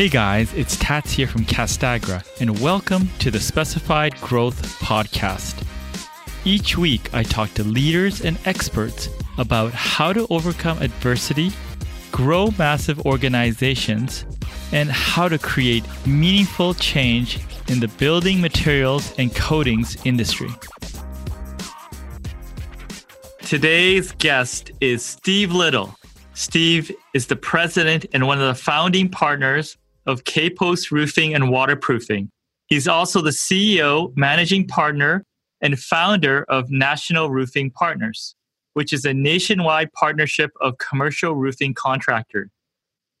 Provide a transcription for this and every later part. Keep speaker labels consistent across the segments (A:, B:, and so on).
A: Hey guys, it's Tats here from Castagra, and welcome to the Specified Growth Podcast. Each week, I talk to leaders and experts about how to overcome adversity, grow massive organizations, and how to create meaningful change in the building materials and coatings industry. Today's guest is Steve Little. Steve is the president and one of the founding partners of K Post Roofing and Waterproofing. He's also the CEO, managing partner, and founder of National Roofing Partners, which is a nationwide partnership of commercial roofing contractors.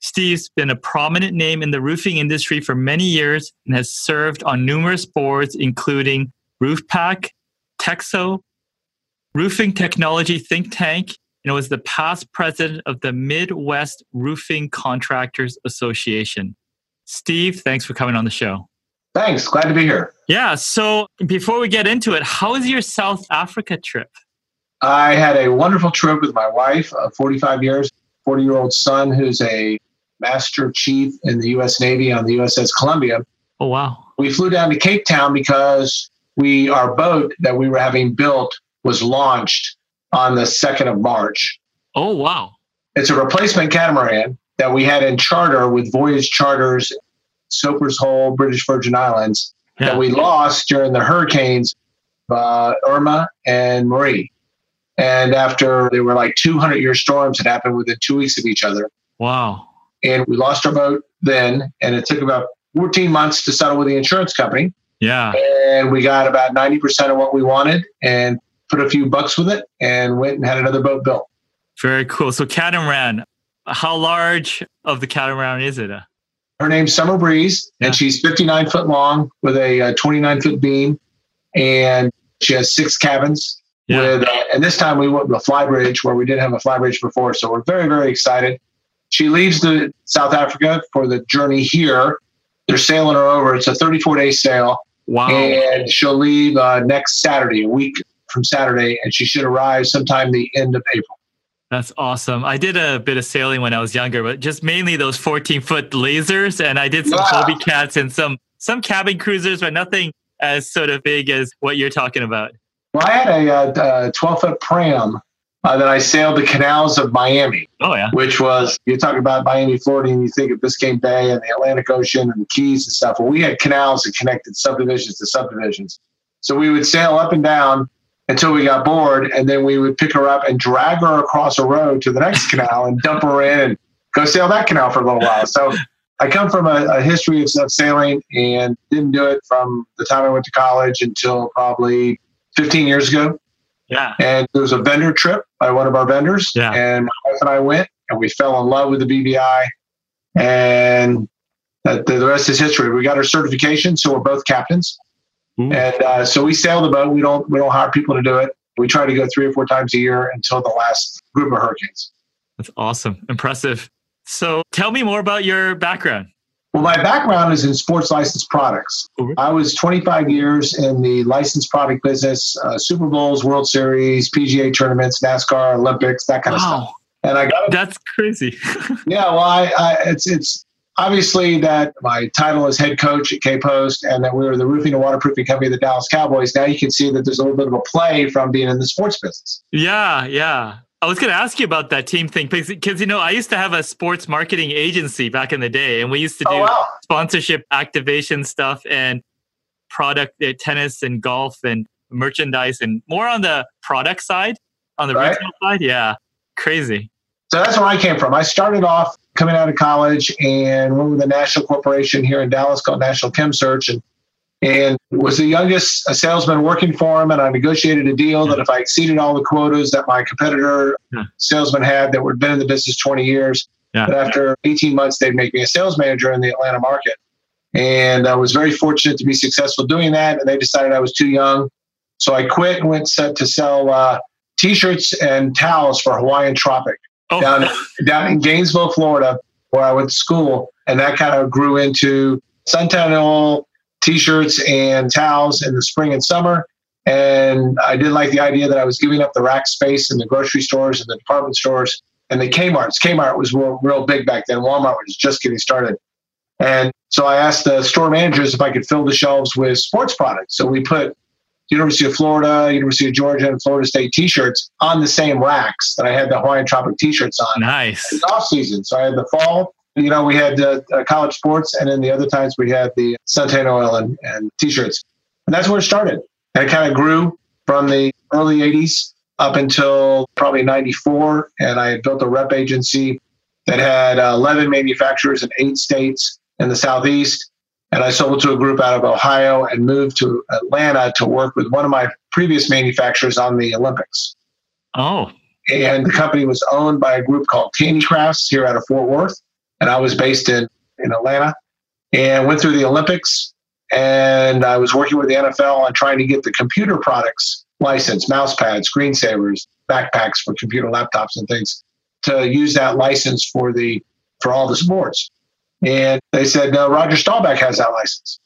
A: Steve's been a prominent name in the roofing industry for many years and has served on numerous boards, including RoofPAC, Texo, Roofing Technology Think Tank, and was the past president of the Midwest Roofing Contractors Association. Steve, thanks for coming on the show.
B: Thanks. Glad to be here.
A: Yeah. So before we get into it, how was your South Africa trip?
B: I had a wonderful trip with my wife, uh, 45 years, 40 year old son who's a master chief in the U.S. Navy on the USS Columbia.
A: Oh, wow.
B: We flew down to Cape Town because we our boat that we were having built was launched on the 2nd of March.
A: Oh, wow.
B: It's a replacement catamaran that we had in charter with Voyage Charters, Soper's Hole, British Virgin Islands, yeah. that we lost during the hurricanes, uh, Irma and Maria. And after they were like 200 year storms that happened within two weeks of each other.
A: Wow.
B: And we lost our boat then, and it took about 14 months to settle with the insurance company.
A: Yeah.
B: And we got about 90% of what we wanted and put a few bucks with it and went and had another boat built.
A: Very cool. So catamaran, how large of the catamaran is it?
B: Her name's Summer Breeze, yeah. and she's 59 foot long with a, a uh, 29 foot beam, and she has six cabins. Yeah. With uh, and this time we went with a flybridge where we didn't have a flybridge before, so we're very very excited. She leaves the South Africa for the journey here. They're sailing her over. It's a 34 day sail.
A: Wow!
B: And she'll leave uh, next Saturday, a week from Saturday, and she should arrive sometime the end of April.
A: That's awesome. I did a bit of sailing when I was younger, but just mainly those 14 foot lasers. And I did some yeah. Hobie Cats and some some cabin cruisers, but nothing as sort of big as what you're talking about.
B: Well, I had a 12 foot pram uh, that I sailed the canals of Miami.
A: Oh, yeah.
B: Which was, you talk about Miami, Florida, and you think of Biscayne Bay and the Atlantic Ocean and the Keys and stuff. Well, we had canals that connected subdivisions to subdivisions. So we would sail up and down until we got bored, and then we would pick her up and drag her across a road to the next canal and dump her in and go sail that canal for a little while. So I come from a, a history of, of sailing and didn't do it from the time I went to college until probably 15 years ago.
A: Yeah.
B: And there was a vendor trip by one of our vendors.
A: Yeah.
B: And my wife and I went and we fell in love with the BVI. And the, the rest is history. We got our certification, so we're both captains. Mm-hmm. And uh, so we sail the boat. We don't we don't hire people to do it. We try to go three or four times a year until the last group of hurricanes.
A: That's awesome, impressive. So tell me more about your background.
B: Well, my background is in sports licensed products. Mm-hmm. I was 25 years in the licensed product business, uh, Super Bowls, World Series, PGA tournaments, NASCAR, Olympics, that kind wow. of stuff.
A: And I got that's crazy.
B: yeah, well, I, I, it's it's obviously that my title is head coach at K Post and that we were the roofing and waterproofing company of the Dallas Cowboys. Now you can see that there's a little bit of a play from being in the sports business.
A: Yeah, yeah. I was going to ask you about that team thing because, you know, I used to have a sports marketing agency back in the day, and we used to oh, do oh, wow. sponsorship activation stuff and product uh, tennis and golf and merchandise and more on the product side, on the right. retail side. Yeah, crazy.
B: So that's where I came from. I started off coming out of college and went with a national corporation here in Dallas called National Chemsearch and and was the youngest salesman working for him. And I negotiated a deal that if I exceeded all the quotas that my competitor yeah. salesman had that had been in the business 20 years, yeah. that after 18 months, they'd make me a sales manager in the Atlanta market. And I was very fortunate to be successful doing that. And they decided I was too young. So I quit and went to sell uh, t-shirts and towels for Hawaiian Tropic oh. down, down in Gainesville, Florida, where I went to school. And that kind of grew into suntan oil, t-shirts and towels in the spring and summer. And I did like the idea that I was giving up the rack space in the grocery stores and the department stores and the Kmart's. Kmart was real, real big back then. Walmart was just getting started. And so I asked the store managers if I could fill the shelves with sports products. So we put University of Florida, University of Georgia, and Florida State T-shirts on the same racks that I had the Hawaiian Tropic T-shirts on.
A: Nice.
B: It's off season, so I had the fall. You know, we had uh, uh, college sports, and then the other times we had the suntan oil and, and T-shirts, and that's where it started. And it kind of grew from the early '80s up until probably '94, and I had built a rep agency that had uh, 11 manufacturers in eight states in the southeast and I sold to a group out of Ohio and moved to Atlanta to work with one of my previous manufacturers on the Olympics.
A: Oh.
B: And the company was owned by a group called Tandycrafts here out of Fort Worth. And I was based in, in Atlanta and went through the Olympics. And I was working with the NFL on trying to get the computer products license, mouse pads, screensavers, backpacks for computer laptops and things to use that license for the for all the sports. And they said, no, Roger Staubach has that license.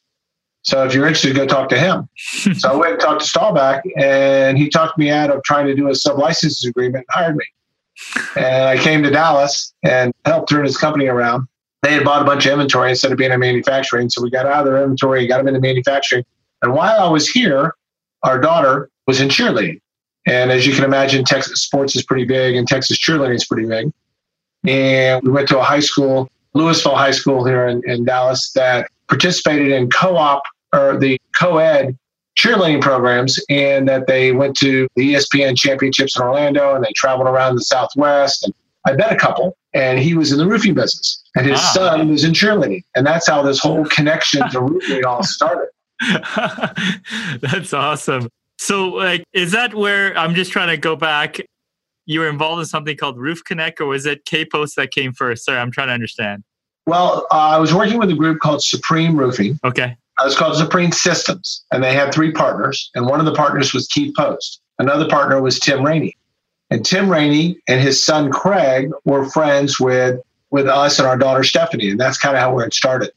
B: So if you're interested, go talk to him. so I went and talked to Staubach, and he talked me out of trying to do a sub license agreement and hired me. And I came to Dallas and helped turn his company around. They had bought a bunch of inventory instead of being in manufacturing. So we got out of their inventory, got them into manufacturing. And while I was here, our daughter was in cheerleading. And as you can imagine, Texas sports is pretty big and Texas cheerleading is pretty big. And we went to a high school Lewisville High School here in, in Dallas that participated in co-op or the co-ed cheerleading programs and that they went to the ESPN championships in Orlando and they traveled around the Southwest. And I met a couple and he was in the roofing business and his ah. son was in cheerleading. And that's how this whole connection to roofing all started.
A: that's awesome. So like, is that where I'm just trying to go back you were involved in something called Roof Connect, or was it K Post that came first? Sorry, I'm trying to understand.
B: Well, uh, I was working with a group called Supreme Roofing.
A: Okay.
B: I was called Supreme Systems, and they had three partners, and one of the partners was Keith Post. Another partner was Tim Rainey, and Tim Rainey and his son Craig were friends with with us and our daughter Stephanie, and that's kind of how it started.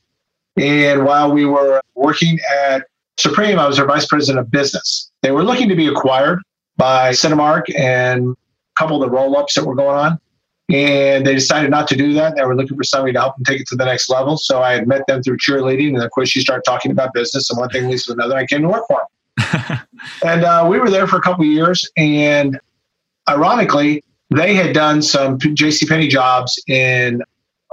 B: And while we were working at Supreme, I was their vice president of business. They were looking to be acquired by CentiMark and couple of the roll ups that were going on. And they decided not to do that. They were looking for somebody to help them take it to the next level. So I had met them through cheerleading. And of course, you start talking about business, and one thing leads to another. I came to work for them. and uh, we were there for a couple of years. And ironically, they had done some JCPenney jobs in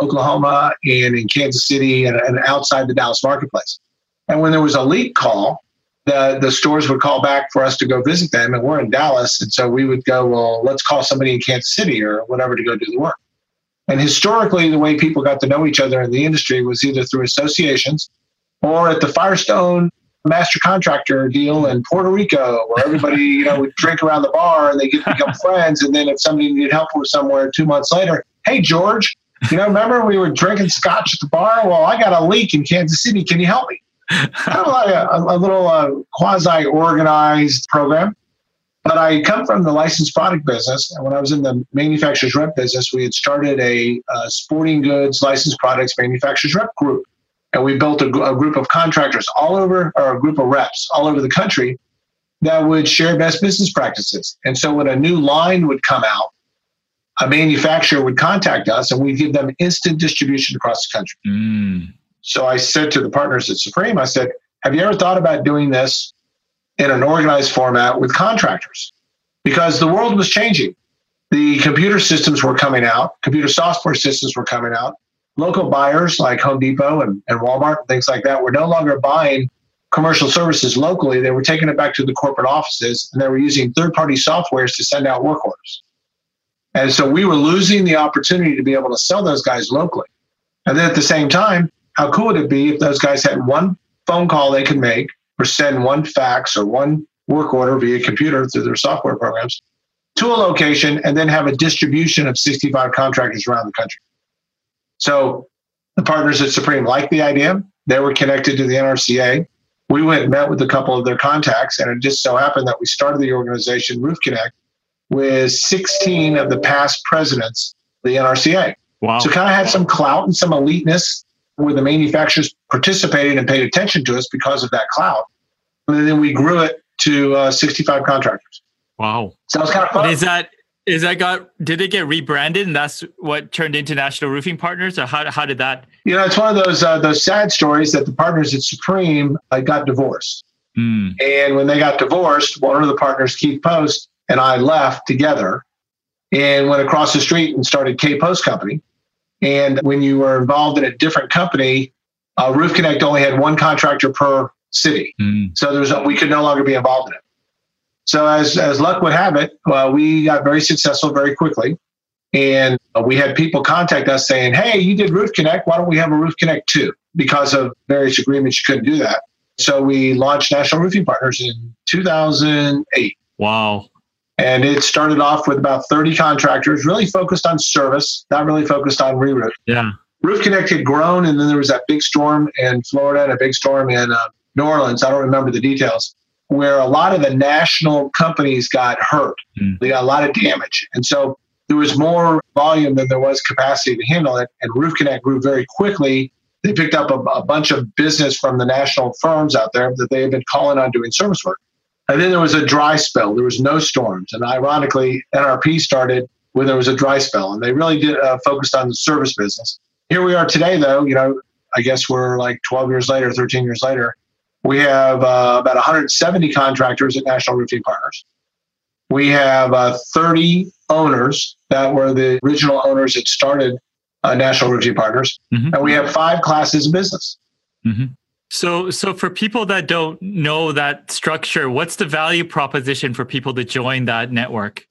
B: Oklahoma and in Kansas City and, and outside the Dallas marketplace. And when there was a leak call, the the stores would call back for us to go visit them, and we're in Dallas, and so we would go, well, let's call somebody in Kansas City or whatever to go do the work. And historically, the way people got to know each other in the industry was either through associations or at the Firestone master contractor deal in Puerto Rico, where everybody you know would drink around the bar and they get become friends, and then if somebody needed help with somewhere two months later, hey George, you know, remember we were drinking scotch at the bar? Well, I got a leak in Kansas City. Can you help me? Kind of like a, a little uh, quasi organized program. But I come from the licensed product business. And when I was in the manufacturer's rep business, we had started a, a sporting goods licensed products manufacturer's rep group. And we built a, a group of contractors all over, or a group of reps all over the country that would share best business practices. And so when a new line would come out, a manufacturer would contact us and we'd give them instant distribution across the country.
A: Mm.
B: So I said to the partners at Supreme, I said, have you ever thought about doing this in an organized format with contractors? Because the world was changing. The computer systems were coming out, computer software systems were coming out. Local buyers like Home Depot and, and Walmart and things like that were no longer buying commercial services locally. They were taking it back to the corporate offices and they were using third party softwares to send out work orders. And so we were losing the opportunity to be able to sell those guys locally. And then at the same time, how cool would it be if those guys had one phone call they could make or send one fax or one work order via computer through their software programs to a location and then have a distribution of 65 contractors around the country. So the partners at Supreme liked the idea. They were connected to the NRCA. We went and met with a couple of their contacts, and it just so happened that we started the organization Roof Connect with 16 of the past presidents of the NRCA.
A: Wow.
B: So kind of had some clout and some eliteness where the manufacturers participated and paid attention to us because of that cloud. And then we grew it to uh, 65 contractors.
A: Wow.
B: So it was kind of fun.
A: Is that is that got did it get rebranded and that's what turned into National Roofing Partners or how, how did that?
B: You know, it's one of those uh, those sad stories that the partners at Supreme uh, got divorced, mm. and when they got divorced, one of the partners, Keith Post, and I left together, and went across the street and started K Post Company. And when you were involved in a different company, uh, Roof Connect only had one contractor per city, mm. so there was we could no longer be involved in it. So as as luck would have it, uh, we got very successful very quickly, and uh, we had people contact us saying, "Hey, you did Roof Connect. Why don't we have a Roof Connect too?" Because of various agreements, you couldn't do that. So we launched National Roofing Partners in 2008.
A: Wow.
B: And it started off with about 30 contractors, really focused on service, not really focused on re-roof.
A: Yeah.
B: Roof Connect had grown, and then there was that big storm in Florida and a big storm in uh, New Orleans. I don't remember the details where a lot of the national companies got hurt. Mm. They got a lot of damage. And so there was more volume than there was capacity to handle it. And Roof Connect grew very quickly. They picked up a, a bunch of business from the national firms out there that they had been calling on doing service work. And then there was a dry spell. There was no storms. And ironically, NRP started when there was a dry spell. And they really did uh, focused on the service business. Here we are today, though. You know, I guess we're like 12 years later, 13 years later we have uh, about 170 contractors at National Roofing Partners. We have uh, 30 owners that were the original owners that started uh, National Roofing Partners, mm-hmm. and we have five classes of business.
A: Mm-hmm. So, so for people that don't know that structure, what's the value proposition for people to join that network?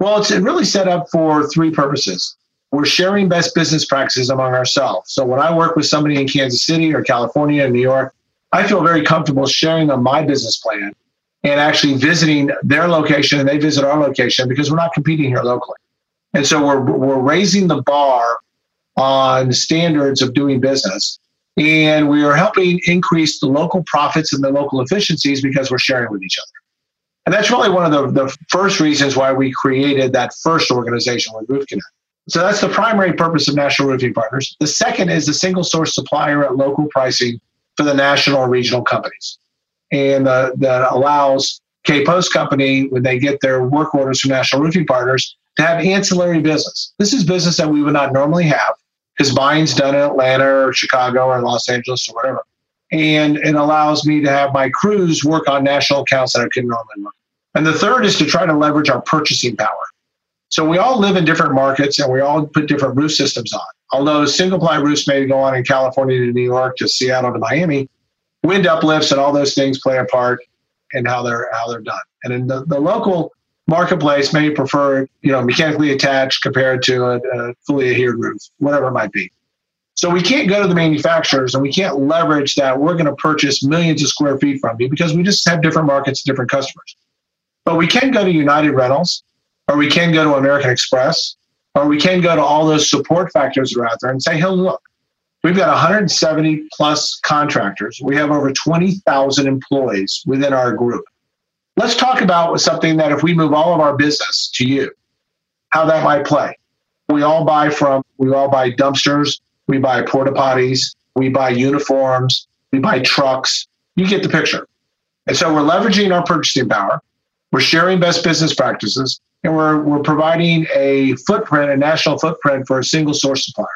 B: Well, it's really set up for three purposes. We're sharing best business practices among ourselves. So when I work with somebody in Kansas City or California or New York, I feel very comfortable sharing my business plan and actually visiting their location and they visit our location because we're not competing here locally. And so we're, we're raising the bar on standards of doing business. And we are helping increase the local profits and the local efficiencies because we're sharing with each other. And that's really one of the, the first reasons why we created that first organization with Roof Connect. So that's the primary purpose of National Roofing Partners. The second is a single source supplier at local pricing for the national and regional companies. And uh, that allows K Post Company, when they get their work orders from National Roofing Partners, to have ancillary business. This is business that we would not normally have because buying's done in Atlanta or Chicago or Los Angeles or whatever. And it allows me to have my crews work on national accounts that I couldn't normally work. And the third is to try to leverage our purchasing power. So we all live in different markets and we all put different roof systems on. Although single ply roofs may go on in California to New York to Seattle to Miami, wind uplifts and all those things play a part in how they're how they're done. And in the, the local marketplace may prefer you know mechanically attached compared to a, a fully adhered roof, whatever it might be. So we can't go to the manufacturers and we can't leverage that we're going to purchase millions of square feet from you because we just have different markets, different customers. But we can go to United Rentals or we can go to American Express or we can go to all those support factors that are out there and say, hey, look, we've got 170 plus contractors. We have over 20,000 employees within our group. Let's talk about something that if we move all of our business to you, how that might play. We all buy from, we all buy dumpsters, we buy porta potties, we buy uniforms, we buy trucks. You get the picture. And so we're leveraging our purchasing power. We're sharing best business practices and we're we're providing a footprint, a national footprint for a single source supplier.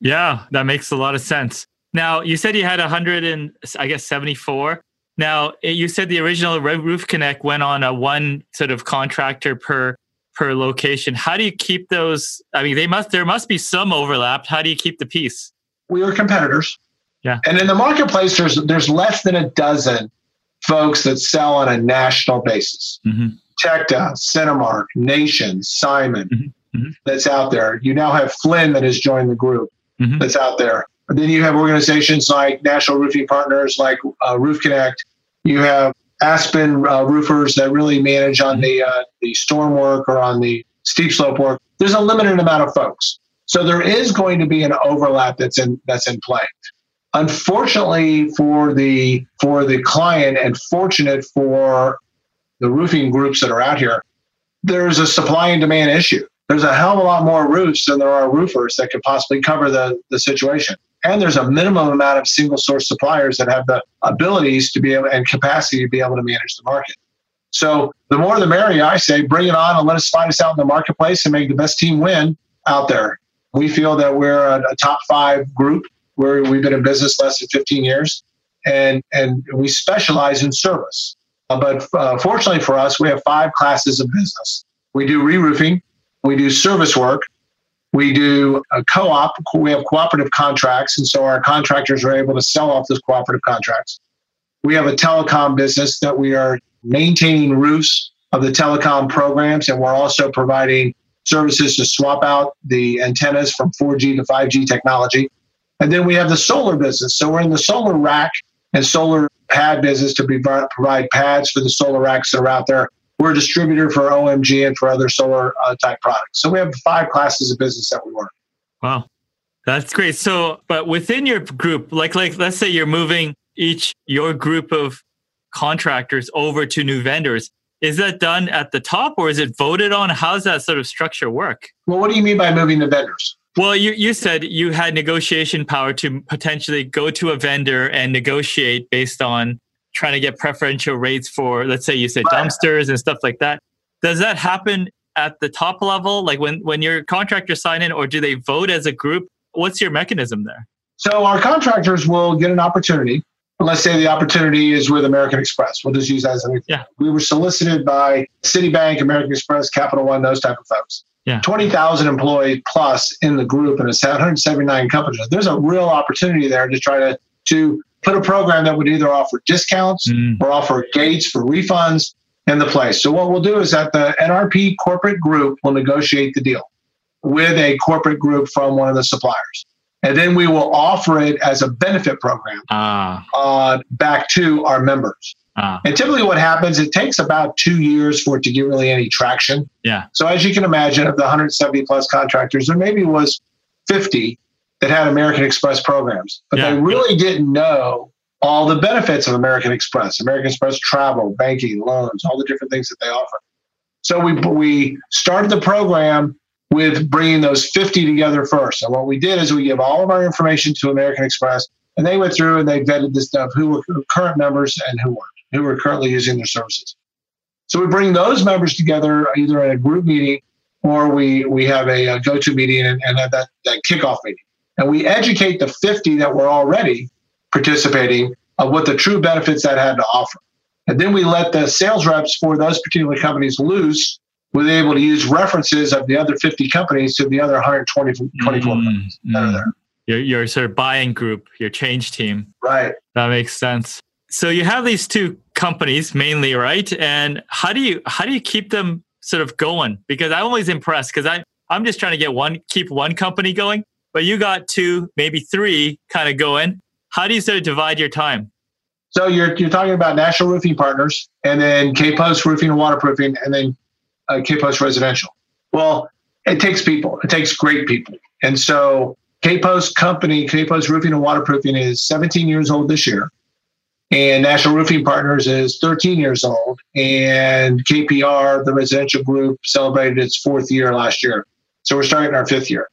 A: Yeah, that makes a lot of sense. Now, you said you had 100 and I guess 74. Now, you said the original Roof Connect went on a one sort of contractor per per location. How do you keep those? I mean, they must there must be some overlap. How do you keep the peace?
B: We are competitors.
A: Yeah.
B: And in the marketplace, there's there's less than a dozen folks that sell on a national basis. Mm-hmm. Tecta, CentiMark, Nation, Simon mm-hmm. mm-hmm. that's out there. You now have Flynn that has joined the group mm-hmm. that's out there. Then you have organizations like National Roofing Partners, like uh, Roof Connect. You have Aspen uh, roofers that really manage on the uh, the storm work or on the steep slope work. There's a limited amount of folks, so there is going to be an overlap that's in that's in play. Unfortunately for the for the client, and fortunate for the roofing groups that are out here, there's a supply and demand issue. There's a hell of a lot more roofs than there are roofers that could possibly cover the, the situation. And there's a minimum amount of single source suppliers that have the abilities to be able and capacity to be able to manage the market. So the more the merrier, I say, bring it on and let us find us out in the marketplace and make the best team win out there. We feel that we're a, a top five group where we've been in business less than 15 years and, and we specialize in service. Uh, but uh, fortunately for us, we have five classes of business. We do re-roofing, we do service work, we do a co-op. We have cooperative contracts, and so our contractors are able to sell off those cooperative contracts. We have a telecom business that we are maintaining roofs of the telecom programs, and we're also providing services to swap out the antennas from 4G to 5G technology. And then we have the solar business. So we're in the solar rack and solar pad business to provide pads for the solar racks that are out there. We're a distributor for OMG and for other solar uh, type products. So we have five classes of business that we work.
A: Wow. That's great. So, but within your group, like, like, let's say you're moving each, your group of contractors over to new vendors. Is that done at the top or is it voted on? How's that sort of structure work?
B: Well, what do you mean by moving the vendors?
A: Well, you, you said you had negotiation power to potentially go to a vendor and negotiate based on trying to get preferential rates for, let's say you said right. dumpsters and stuff like that. Does that happen at the top level, like when, when your contractors sign in, or do they vote as a group? What's your mechanism there?
B: So our contractors will get an opportunity. Let's say the opportunity is with American Express. We'll just use that as an example. Yeah. We were solicited by Citibank, American Express, Capital One, those type of folks yeah. 20,000 employees plus in the group and it's 179 companies. There's a real opportunity there to try to, to put a program that would either offer discounts mm. or offer gates for refunds in the place. So what we'll do is that the NRP corporate group will negotiate the deal with a corporate group from one of the suppliers. And then we will offer it as a benefit program uh. Uh, back to our members. Uh, and typically, what happens, it takes about two years for it to get really any traction.
A: Yeah.
B: So, as you can imagine, of the 170 plus contractors, there maybe was 50 that had American Express programs, but yeah. they really didn't know all the benefits of American Express, American Express travel, banking, loans, all the different things that they offer. So, we, we started the program with bringing those 50 together first. And what we did is we give all of our information to American Express, and they went through and they vetted this stuff who were current members and who weren't who are currently using their services. So we bring those members together either at a group meeting or we, we have a, a go-to meeting and, and that, that kickoff meeting. And we educate the 50 that were already participating of what the true benefits that had to offer. And then we let the sales reps for those particular companies loose with able to use references of the other 50 companies to the other 120, 24 mm, companies that are there.
A: Your, your sort of buying group, your change team.
B: Right.
A: That makes sense so you have these two companies mainly, right? And how do you how do you keep them sort of going? Because I'm always impressed because I I'm just trying to get one keep one company going, but you got two, maybe three kind of going. How do you sort of divide your time?
B: So you're you're talking about National Roofing Partners, and then K Post Roofing and Waterproofing, and then uh, K Post Residential. Well, it takes people. It takes great people, and so K Post Company, K Post Roofing and Waterproofing is 17 years old this year. And National Roofing Partners is 13 years old. And KPR, the residential group, celebrated its fourth year last year. So we're starting our fifth year.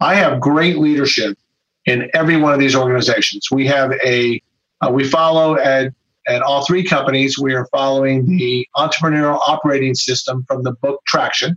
B: I have great leadership in every one of these organizations. We have a, uh, we follow at, at all three companies, we are following the entrepreneurial operating system from the book Traction.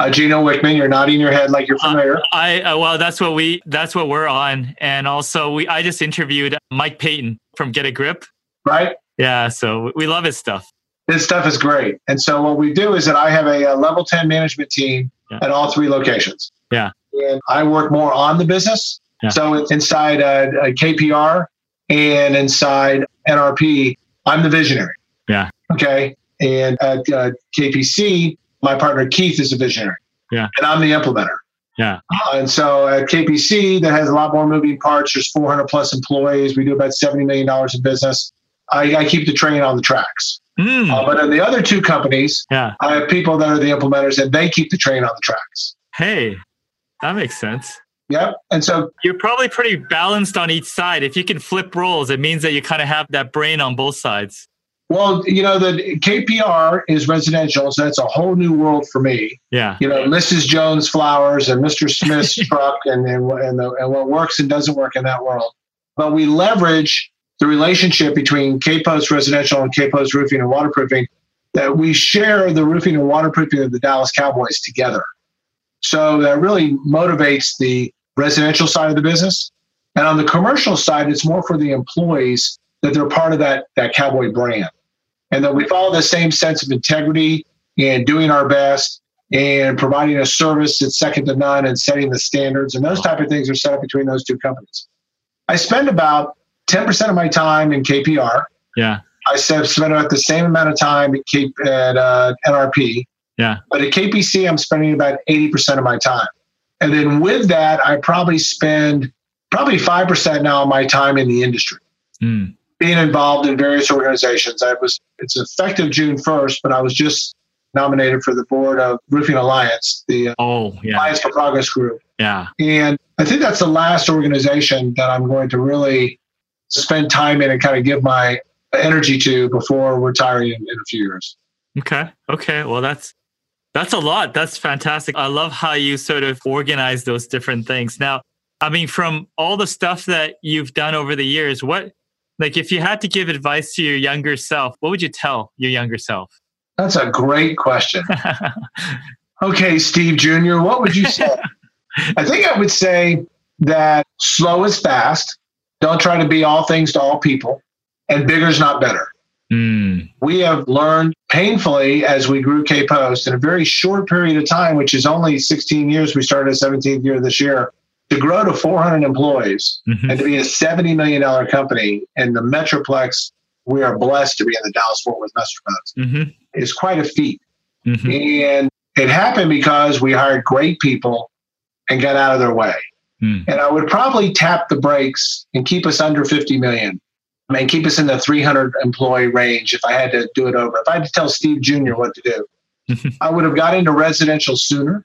B: Uh, Gino Wickman, you're nodding your head like you're uh, familiar. Uh,
A: I uh, well, that's what we that's what we're on, and also we I just interviewed Mike Paton from Get a Grip.
B: Right.
A: Yeah, so we love his stuff.
B: His stuff is great, and so what we do is that I have a, a level ten management team yeah. at all three locations.
A: Yeah,
B: and I work more on the business. Yeah. So inside uh, KPR and inside NRP, I'm the visionary.
A: Yeah.
B: Okay. And at uh, KPC, my partner Keith is a visionary.
A: Yeah.
B: And I'm the implementer.
A: Yeah.
B: Uh, and so at KPC, that has a lot more moving parts. There's 400 plus employees. We do about $70 million in business. I, I keep the train on the tracks. Mm. Uh, but in the other two companies,
A: yeah.
B: I have people that are the implementers and they keep the train on the tracks.
A: Hey, that makes sense.
B: Yep. And so
A: you're probably pretty balanced on each side. If you can flip roles, it means that you kind of have that brain on both sides.
B: Well, you know, the KPR is residential, so that's a whole new world for me.
A: Yeah.
B: You know, Mrs. Jones flowers and Mr. Smith's truck and, and, and, the, and what works and doesn't work in that world. But we leverage the relationship between K Post Residential and K Post Roofing and Waterproofing that we share the roofing and waterproofing of the Dallas Cowboys together. So that really motivates the residential side of the business. And on the commercial side, it's more for the employees that they're part of that, that cowboy brand. And that we follow the same sense of integrity and doing our best and providing a service that's second to none and setting the standards. And those type of things are set up between those two companies. I spend about 10% of my time in KPR.
A: Yeah.
B: I spend about the same amount of time at, K, at uh, NRP.
A: Yeah.
B: But at KPC, I'm spending about 80% of my time. And then with that, I probably spend probably 5% now of my time in the industry.
A: Mm.
B: Being involved in various organizations. I was it's effective June 1st, but I was just nominated for the board of Roofing Alliance, the
A: oh, yeah.
B: Alliance for Progress group.
A: Yeah.
B: And I think that's the last organization that I'm going to really spend time in and kind of give my energy to before retiring in, in a few years.
A: Okay. Okay. Well, that's that's a lot. That's fantastic. I love how you sort of organize those different things. Now, I mean, from all the stuff that you've done over the years, what, like, if you had to give advice to your younger self, what would you tell your younger self?
B: That's a great question. okay, Steve Jr., what would you say? I think I would say that slow is fast. Don't try to be all things to all people, and bigger is not better.
A: Mm.
B: We have learned painfully as we grew K Post in a very short period of time, which is only 16 years. We started a 17th year this year to grow to 400 employees
A: mm-hmm.
B: and to be a $70 million company in the Metroplex. We are blessed to be in the Dallas Fort Worth Metroplex.
A: Mm-hmm.
B: It's quite a feat.
A: Mm-hmm.
B: And it happened because we hired great people and got out of their way.
A: Mm.
B: And I would probably tap the brakes and keep us under 50 million and keep us in the 300 employee range if I had to do it over. If I had to tell Steve Jr. what to do, I would have got into residential sooner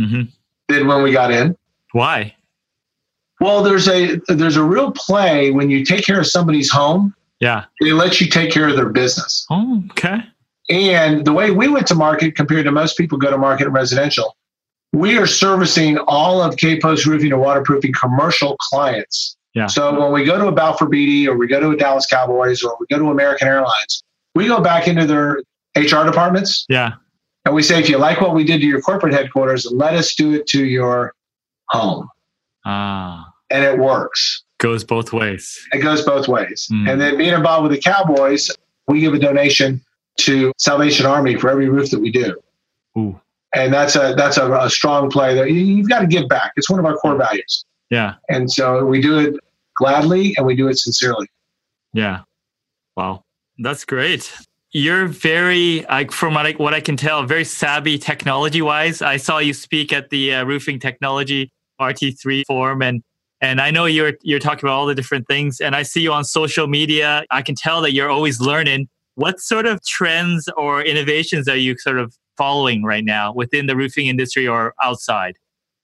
A: mm-hmm.
B: than when we got in.
A: Why?
B: Well, there's a there's a real play when you take care of somebody's home.
A: Yeah.
B: They let you take care of their business.
A: Oh, okay.
B: And the way we went to market compared to most people go to market in residential, we are servicing all of K Post roofing and waterproofing commercial clients.
A: Yeah.
B: So when we go to a Balfour Beatty or we go to a Dallas Cowboys or we go to American Airlines, we go back into their HR departments
A: Yeah.
B: and we say, if you like what we did to your corporate headquarters, let us do it to your home.
A: Ah,
B: And it works.
A: goes both ways.
B: It goes both ways.
A: Mm.
B: And then being involved with the Cowboys, we give a donation to Salvation Army for every roof that we do.
A: Ooh.
B: And that's a that's a, a strong play that you- you've got to give back. It's one of our core values.
A: Yeah.
B: And so we do it gladly and we do it sincerely.
A: Yeah. Wow. That's great. You're very, like, from what I, what I can tell, very savvy technology wise. I saw you speak at the uh, roofing technology RT3 forum and and I know you're you're talking about all the different things and I see you on social media. I can tell that you're always learning. What sort of trends or innovations are you sort of following right now within the roofing industry or outside?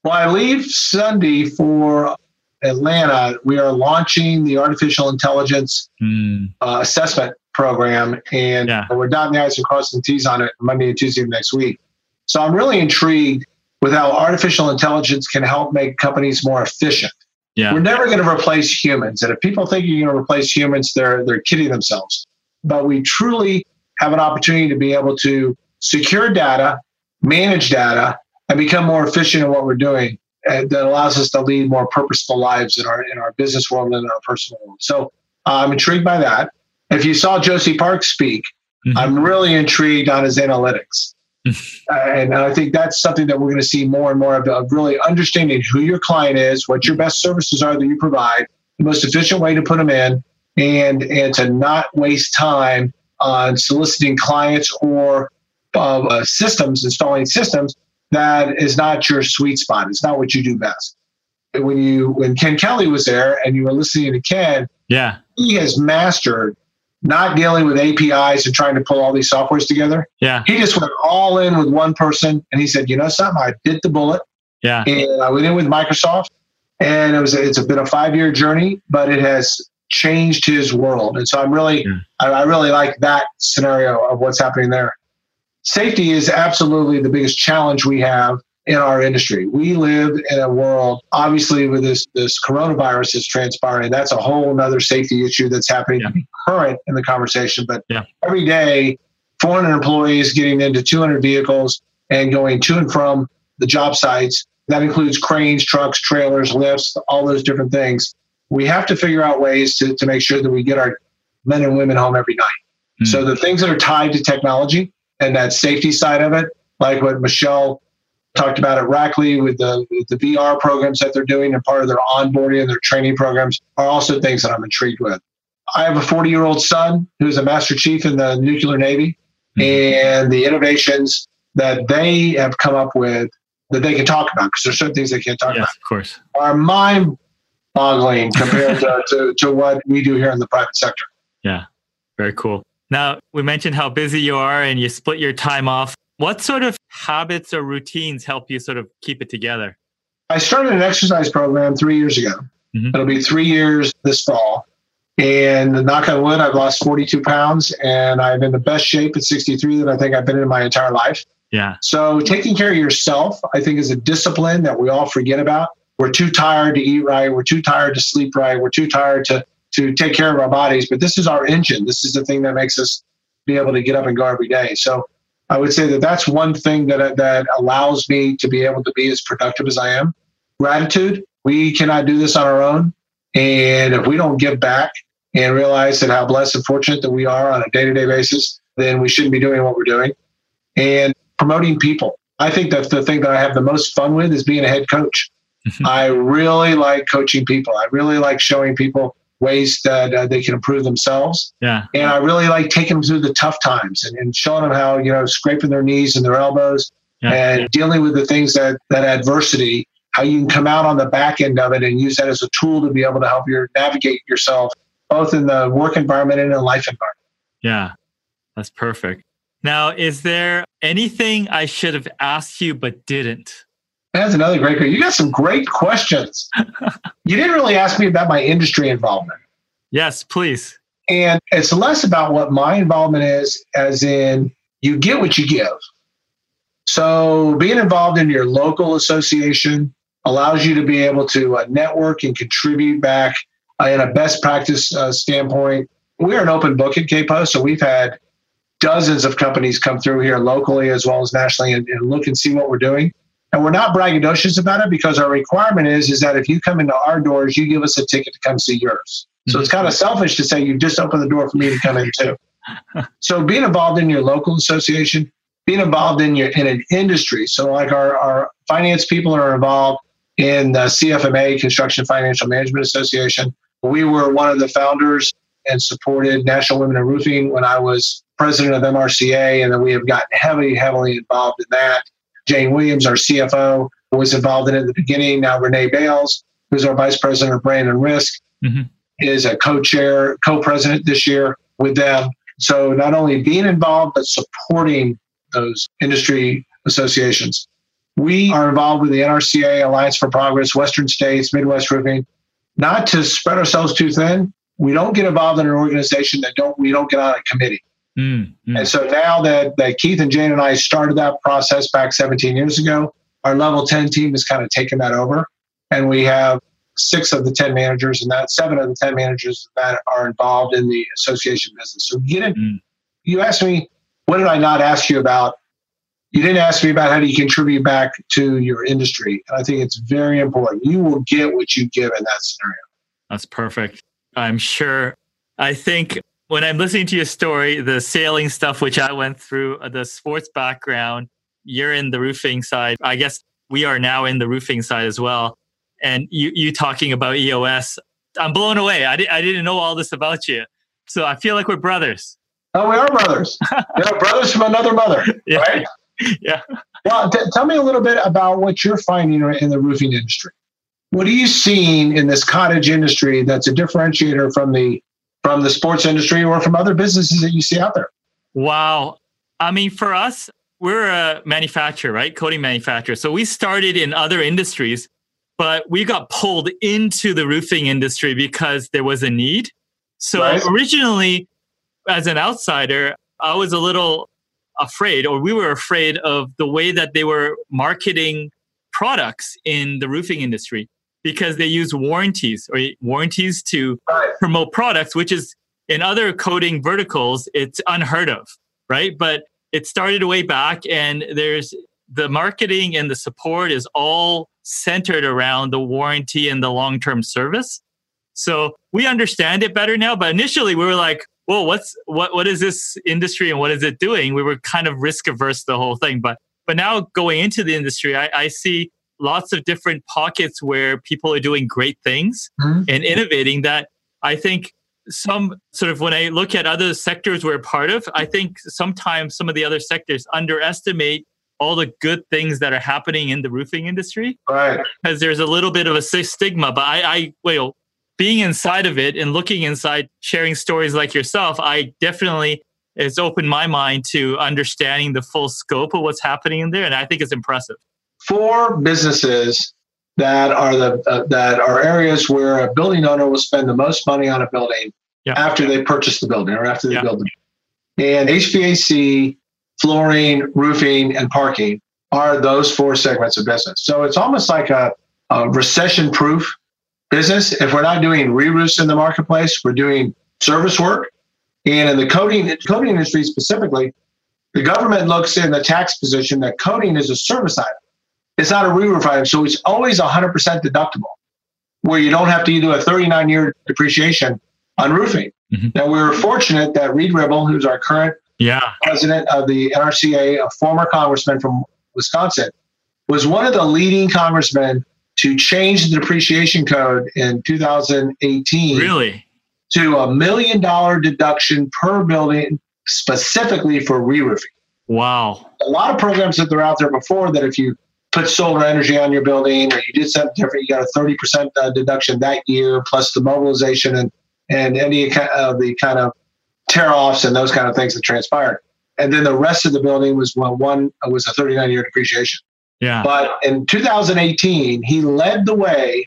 B: Well, I leave Sunday for Atlanta. We are launching the artificial intelligence
A: Mm,
B: uh, assessment program, and
A: Yeah.
B: we're dotting the i's and crossing the t's on it Monday and Tuesday of next week. So I'm really intrigued with how artificial intelligence can help make companies more efficient.
A: yeah.
B: We're never going to replace humans, and if people think you're going to replace humans, they're they're kidding themselves. But we truly have an opportunity to be able to secure data, manage data, and become more efficient in what we're doing. And that allows us to lead more purposeful lives in our in our business world and in our personal world. So uh, I'm intrigued by that. If you saw Josie Park speak,
A: Mhm.
B: I'm really intrigued on his analytics. Uh, and I think that's something that we're going to see more and more of, of really understanding who your client is, what your best services are that you provide, the most efficient way to put them in, and and to not waste time on soliciting clients or uh, uh, systems, installing systems that is not your sweet spot. It's not what you do best. When you when Ken Kelly was there and you were listening to Ken,
A: yeah.
B: he has mastered not dealing with APIs and trying to pull all these softwares together.
A: Yeah.
B: He just went all in with one person and he said, you know something, I bit the bullet
A: Yeah.
B: and I went in with Microsoft and it was it's been a five year journey, but it has changed his world. And so I'm really
A: Yeah.
B: I, I really like that scenario of what's happening there. Safety is absolutely the biggest challenge we have in our industry. We live in a world, obviously, with this this coronavirus is transpiring. That's a whole other safety issue that's happening
A: Yeah.
B: current in the conversation. But
A: Yeah.
B: every day, 400 employees getting into 200 vehicles and going to and from the job sites. That includes cranes, trucks, trailers, lifts, all those different things. We have to figure out ways to, to make sure that we get our men and women home every night. Mm-hmm. So the things that are tied to technology and that safety side of it, like what Michelle talked about at Rackley with the, with the VR programs that they're doing and part of their onboarding and their training programs are also things that I'm intrigued with. I have a 40 year old son who's a master chief in the nuclear navy, mm-hmm. and the innovations that they have come up with that they can talk about because there's certain things they can't talk
A: yes,
B: about.
A: Of course,
B: are mind boggling compared to, to, to what we do here in the private sector.
A: Yeah, very cool. Now, we mentioned how busy you are and you split your time off. What sort of habits or routines help you sort of keep it together?
B: I started an exercise program three years ago. Mm-hmm. It'll be three years this fall. And knock on wood, I've lost 42 pounds and I'm in the best shape at 63 that I think I've been in my entire life.
A: Yeah.
B: So taking care of yourself, I think, is a discipline that we all forget about. We're too tired to eat right. We're too tired to sleep right. We're too tired to to take care of our bodies. But this is our engine. This is the thing that makes us be able to get up and go every day. So I would say that that's one thing that that allows me to be able to be as productive as I am. Gratitude. We cannot do this on our own. And if we don't give back and realize that how blessed and fortunate that we are on a day to day basis, then we shouldn't be doing what we're doing. And promoting people. I think that the thing that I have the most fun with is being a head coach. Mm-hmm. I really like coaching people. I really like showing people ways that uh, they can improve themselves.
A: Yeah.
B: And I really like taking them through the tough times and, and showing them how, you know, scraping their knees and their elbows yeah. and dealing with the things that, that adversity, how you can come out on the back end of it and use that as a tool to be able to help you navigate yourself both in the work environment and in the life environment.
A: Yeah. That's perfect. Now, is there anything I should have asked you but didn't?
B: That's another great question. You got some great questions. you didn't really ask me about my industry involvement.
A: Yes, please.
B: And it's less about what my involvement is, as in you get what you give. So being involved in your local association allows you to be able to uh, network and contribute back uh, in a best practice uh, standpoint. We're an open book at K Post, so we've had dozens of companies come through here locally as well as nationally and, and, look and see what we're doing. And we're not braggadocious about it because our requirement is is that if you come into our doors, you give us a ticket to come see yours. So it's kind of selfish to say you just open the door for me to come in too. so being involved in your local association, being involved in your in an industry. So like our, our finance people are involved in the CFMA, Construction Financial Management Association. We were one of the founders and supported National Women in Roofing when I was president of MRCA, and then we have gotten heavily, heavily involved in that. Jane Williams, our CFO, was involved in it at the beginning. Now Renee Bales, who's our vice president of brand and risk, mm-hmm. is a co-chair, co-president this year with them. So not only being involved, but supporting those industry associations. We are involved with the NRCA, Alliance for Progress, Western States, Midwest Roofing, not to spread ourselves too thin. We don't get involved in an organization that don't we don't get on a committee. Mm, mm. And so now that, that Keith and Jane and I started that process back 17 years ago, our level 10 team has kind of taken that over. And we have six of the 10 managers and that seven of the 10 managers that are involved in the association business. So get it. Mm. You asked me, what did I not ask you about? You didn't ask me about how do you contribute back to your industry. And I think it's very important. You will get what you give in that scenario.
A: That's perfect. I'm sure. I think when I'm listening to your story, the sailing stuff, which I went through, uh, the sports background, you're in the roofing side. I guess we are now in the roofing side as well. And you, you talking about EOS, I'm blown away. I, di- I didn't know all this about you. So I feel like we're brothers.
B: Oh, we are brothers. know, brothers from another mother,
A: yeah.
B: right?
A: yeah.
B: Well, t- tell me a little bit about what you're finding in the roofing industry. What are you seeing in this cottage industry that's a differentiator from the from the sports industry or from other businesses that you see out there?
A: Wow. I mean, for us, we're a manufacturer, right? Coating manufacturer. So we started in other industries, but we got pulled into the roofing industry because there was a need. So right. originally, as an outsider, I was a little afraid, or we were afraid of the way that they were marketing products in the roofing industry because they use warranties or warranties to promote products, which is in other coating verticals, it's unheard of. right? But it started way back, and there's the marketing and the support is all centered around the warranty and the long term service. So we understand it better now. But initially, we were like, "Well, what's what? What is this industry and what is it doing?" We were kind of risk averse the whole thing. But but now going into the industry, I, I see lots of different pockets where people are doing great things mm-hmm. and innovating that I think some sort of when I look at other sectors we're part of, I think sometimes some of the other sectors underestimate all the good things that are happening in the roofing industry.
B: Right.
A: Because there's a little bit of a stigma. But I, I well, being inside of it and looking inside, sharing stories like yourself, I definitely it's opened my mind to understanding the full scope of what's happening in there, and I think it's impressive.
B: For businesses that are the uh, that are areas where a building owner will spend the most money on a building yeah. after they purchase the building or after they yeah. build it. And HVAC, flooring, roofing, and parking are those four segments of business. So it's almost like a, a recession-proof business. If we're not doing re-roofs in the marketplace, we're doing service work and in the coding coating industry specifically, the government looks in the tax position that coating is a service item. It's not a re-roof item, so it's always 100% deductible, where you don't have to do a 39-year depreciation on roofing. Mm-hmm. Now we are fortunate that Reed Ribble, who's our current
A: yeah.
B: president of the NRCA, a former congressman from Wisconsin, was one of the leading congressmen to change the depreciation code in 2018.
A: Really?
B: to a million dollar deduction per building specifically for re-roofing.
A: Wow.
B: A lot of programs that are out there before that if you put solar energy on your building or you did something different, you got a 30% uh, deduction that year plus the mobilization and, and any of uh, the kind of tear offs and those kind of things that transpired. And then the rest of the building was well, one was a 39 year depreciation.
A: Yeah.
B: But in 2018, he led the way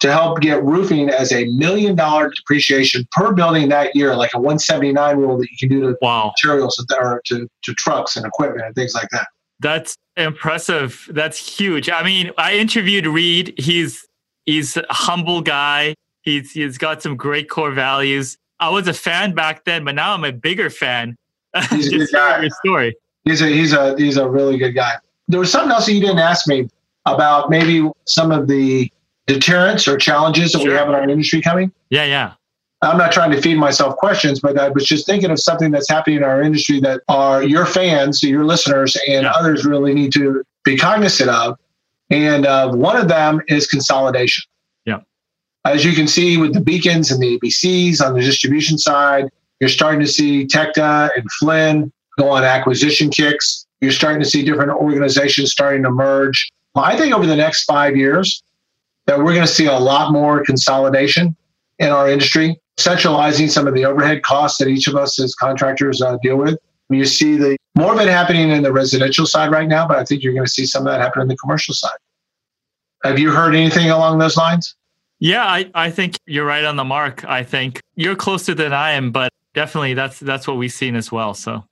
B: to help get roofing as a million dollar depreciation per building that year, like a 179 rule that you can do to
A: wow.
B: materials that are to, to trucks and equipment and things like that.
A: That's impressive. That's huge. I mean, I interviewed Reed. He's he's a humble guy. He's he's got some great core values. I was a fan back then, but now I'm a bigger fan.
B: He's a good guy.
A: Your story.
B: He's a he's a he's a really good guy. There was something else that you didn't ask me about maybe some of the deterrents or challenges that sure. we have in our industry coming?
A: Yeah, yeah.
B: I'm not trying to feed myself questions, but I was just thinking of something that's happening in our industry that are your fans, your listeners, and yeah. others really need to be cognizant of. And uh, one of them is consolidation.
A: Yeah.
B: As you can see with the beacons and the ABCs on the distribution side, you're starting to see Tecta and Flynn go on acquisition kicks. You're starting to see different organizations starting to merge. I think over the next five years, that we're going to see a lot more consolidation in our industry, centralizing some of the overhead costs that each of us as contractors uh, deal with. You see the more of it happening in the residential side right now, but I think you're going to see some of that happen in the commercial side. Have you heard anything along those lines?
A: Yeah, I, I think you're right on the mark. I think you're closer than I am, but definitely that's that's what we've seen as well. So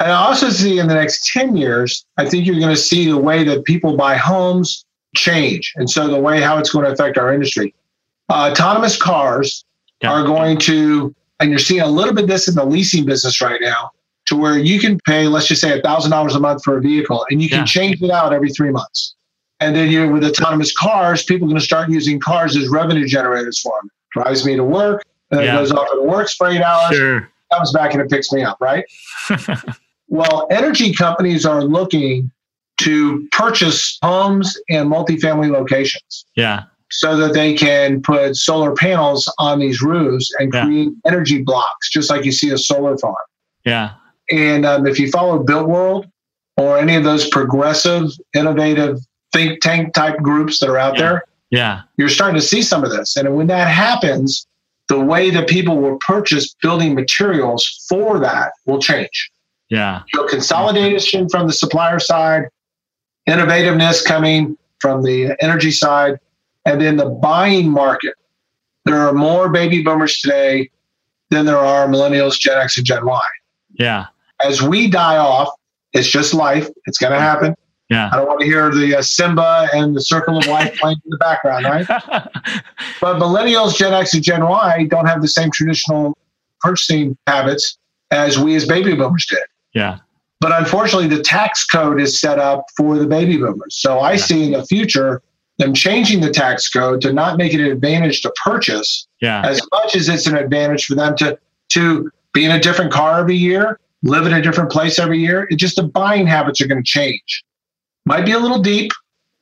A: and
B: I also see in the next 10 years, I think you're going to see the way that people buy homes, change. And so the way how it's going to affect our industry. Uh, autonomous cars yeah. are going to, and you're seeing a little bit of this in the leasing business right now, to where you can pay, let's just say $1,000 a month for a vehicle and you can yeah. change it out every three months. And then you're with autonomous cars, people are going to start using cars as revenue generators for them. Drives me to work, and yeah. it goes off to work for eight hours,
A: sure.
B: comes back and it picks me up, right? well, energy companies are looking to purchase homes and multifamily locations.
A: Yeah.
B: So that they can put solar panels on these roofs and yeah. create energy blocks, just like you see a solar farm.
A: Yeah.
B: And um, if you follow Built World or any of those progressive, innovative think tank type groups that are out
A: yeah.
B: there,
A: yeah,
B: you're starting to see some of this. And when that happens, the way that people will purchase building materials for that will change.
A: Yeah.
B: So consolidation from the supplier side, innovativeness coming from the energy side, and then the buying market. There are more baby boomers today than there are millennials, Gen X, and Gen Y.
A: Yeah.
B: As we die off, it's just life. It's going to happen.
A: Yeah.
B: I don't want to hear the uh, Simba and the Circle of Life playing in the background, right? but millennials, Gen X, and Gen Y don't have the same traditional purchasing habits as we as baby boomers did.
A: Yeah.
B: But unfortunately, the tax code is set up for the baby boomers. So I yeah. see in the future them changing the tax code to not make it an advantage to purchase
A: yeah.
B: as much as it's an advantage for them to to be in a different car every year, live in a different place every year. It just the buying habits are going to change. Might be a little deep.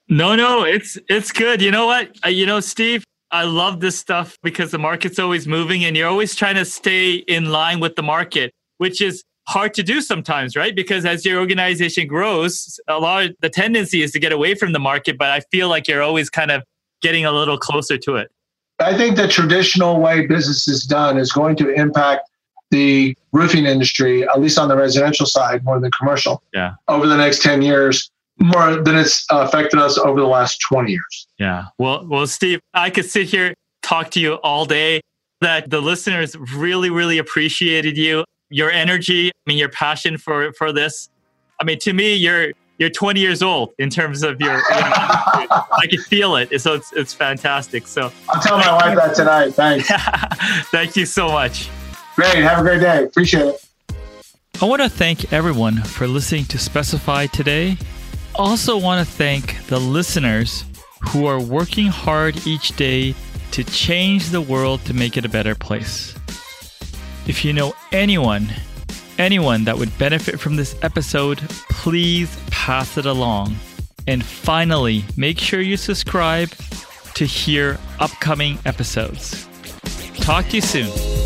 A: No, no, it's it's good. You know what? Uh, you know, Steve, I love this stuff because the market's always moving and you're always trying to stay in line with the market, which is hard to do sometimes, right? Because as your organization grows, a lot of the tendency is to get away from the market, but I feel like you're always kind of getting a little closer to it.
B: I think the traditional way business is done is going to impact the roofing industry, at least on the residential side, more than commercial.
A: Yeah.
B: Over the next 10 years, more than it's affected us over the last 20 years.
A: Yeah. Well, well, Steve, I could sit here, talk to you all day. That the listeners really, really appreciated you your energy, I mean, your passion for for this. I mean, to me, you're you're 20 years old in terms of your. You know, I can feel it, so it's it's fantastic. So
B: I'll tell my wife that tonight. Thanks.
A: Thank you so much.
B: Great. Have a great day. Appreciate it.
A: I want to thank everyone for listening to Specify today. Also, want to thank the listeners who are working hard each day to change the world to make it a better place. If you know anyone, anyone that would benefit from this episode, please pass it along. And finally, make sure you subscribe to hear upcoming episodes. Talk to you soon.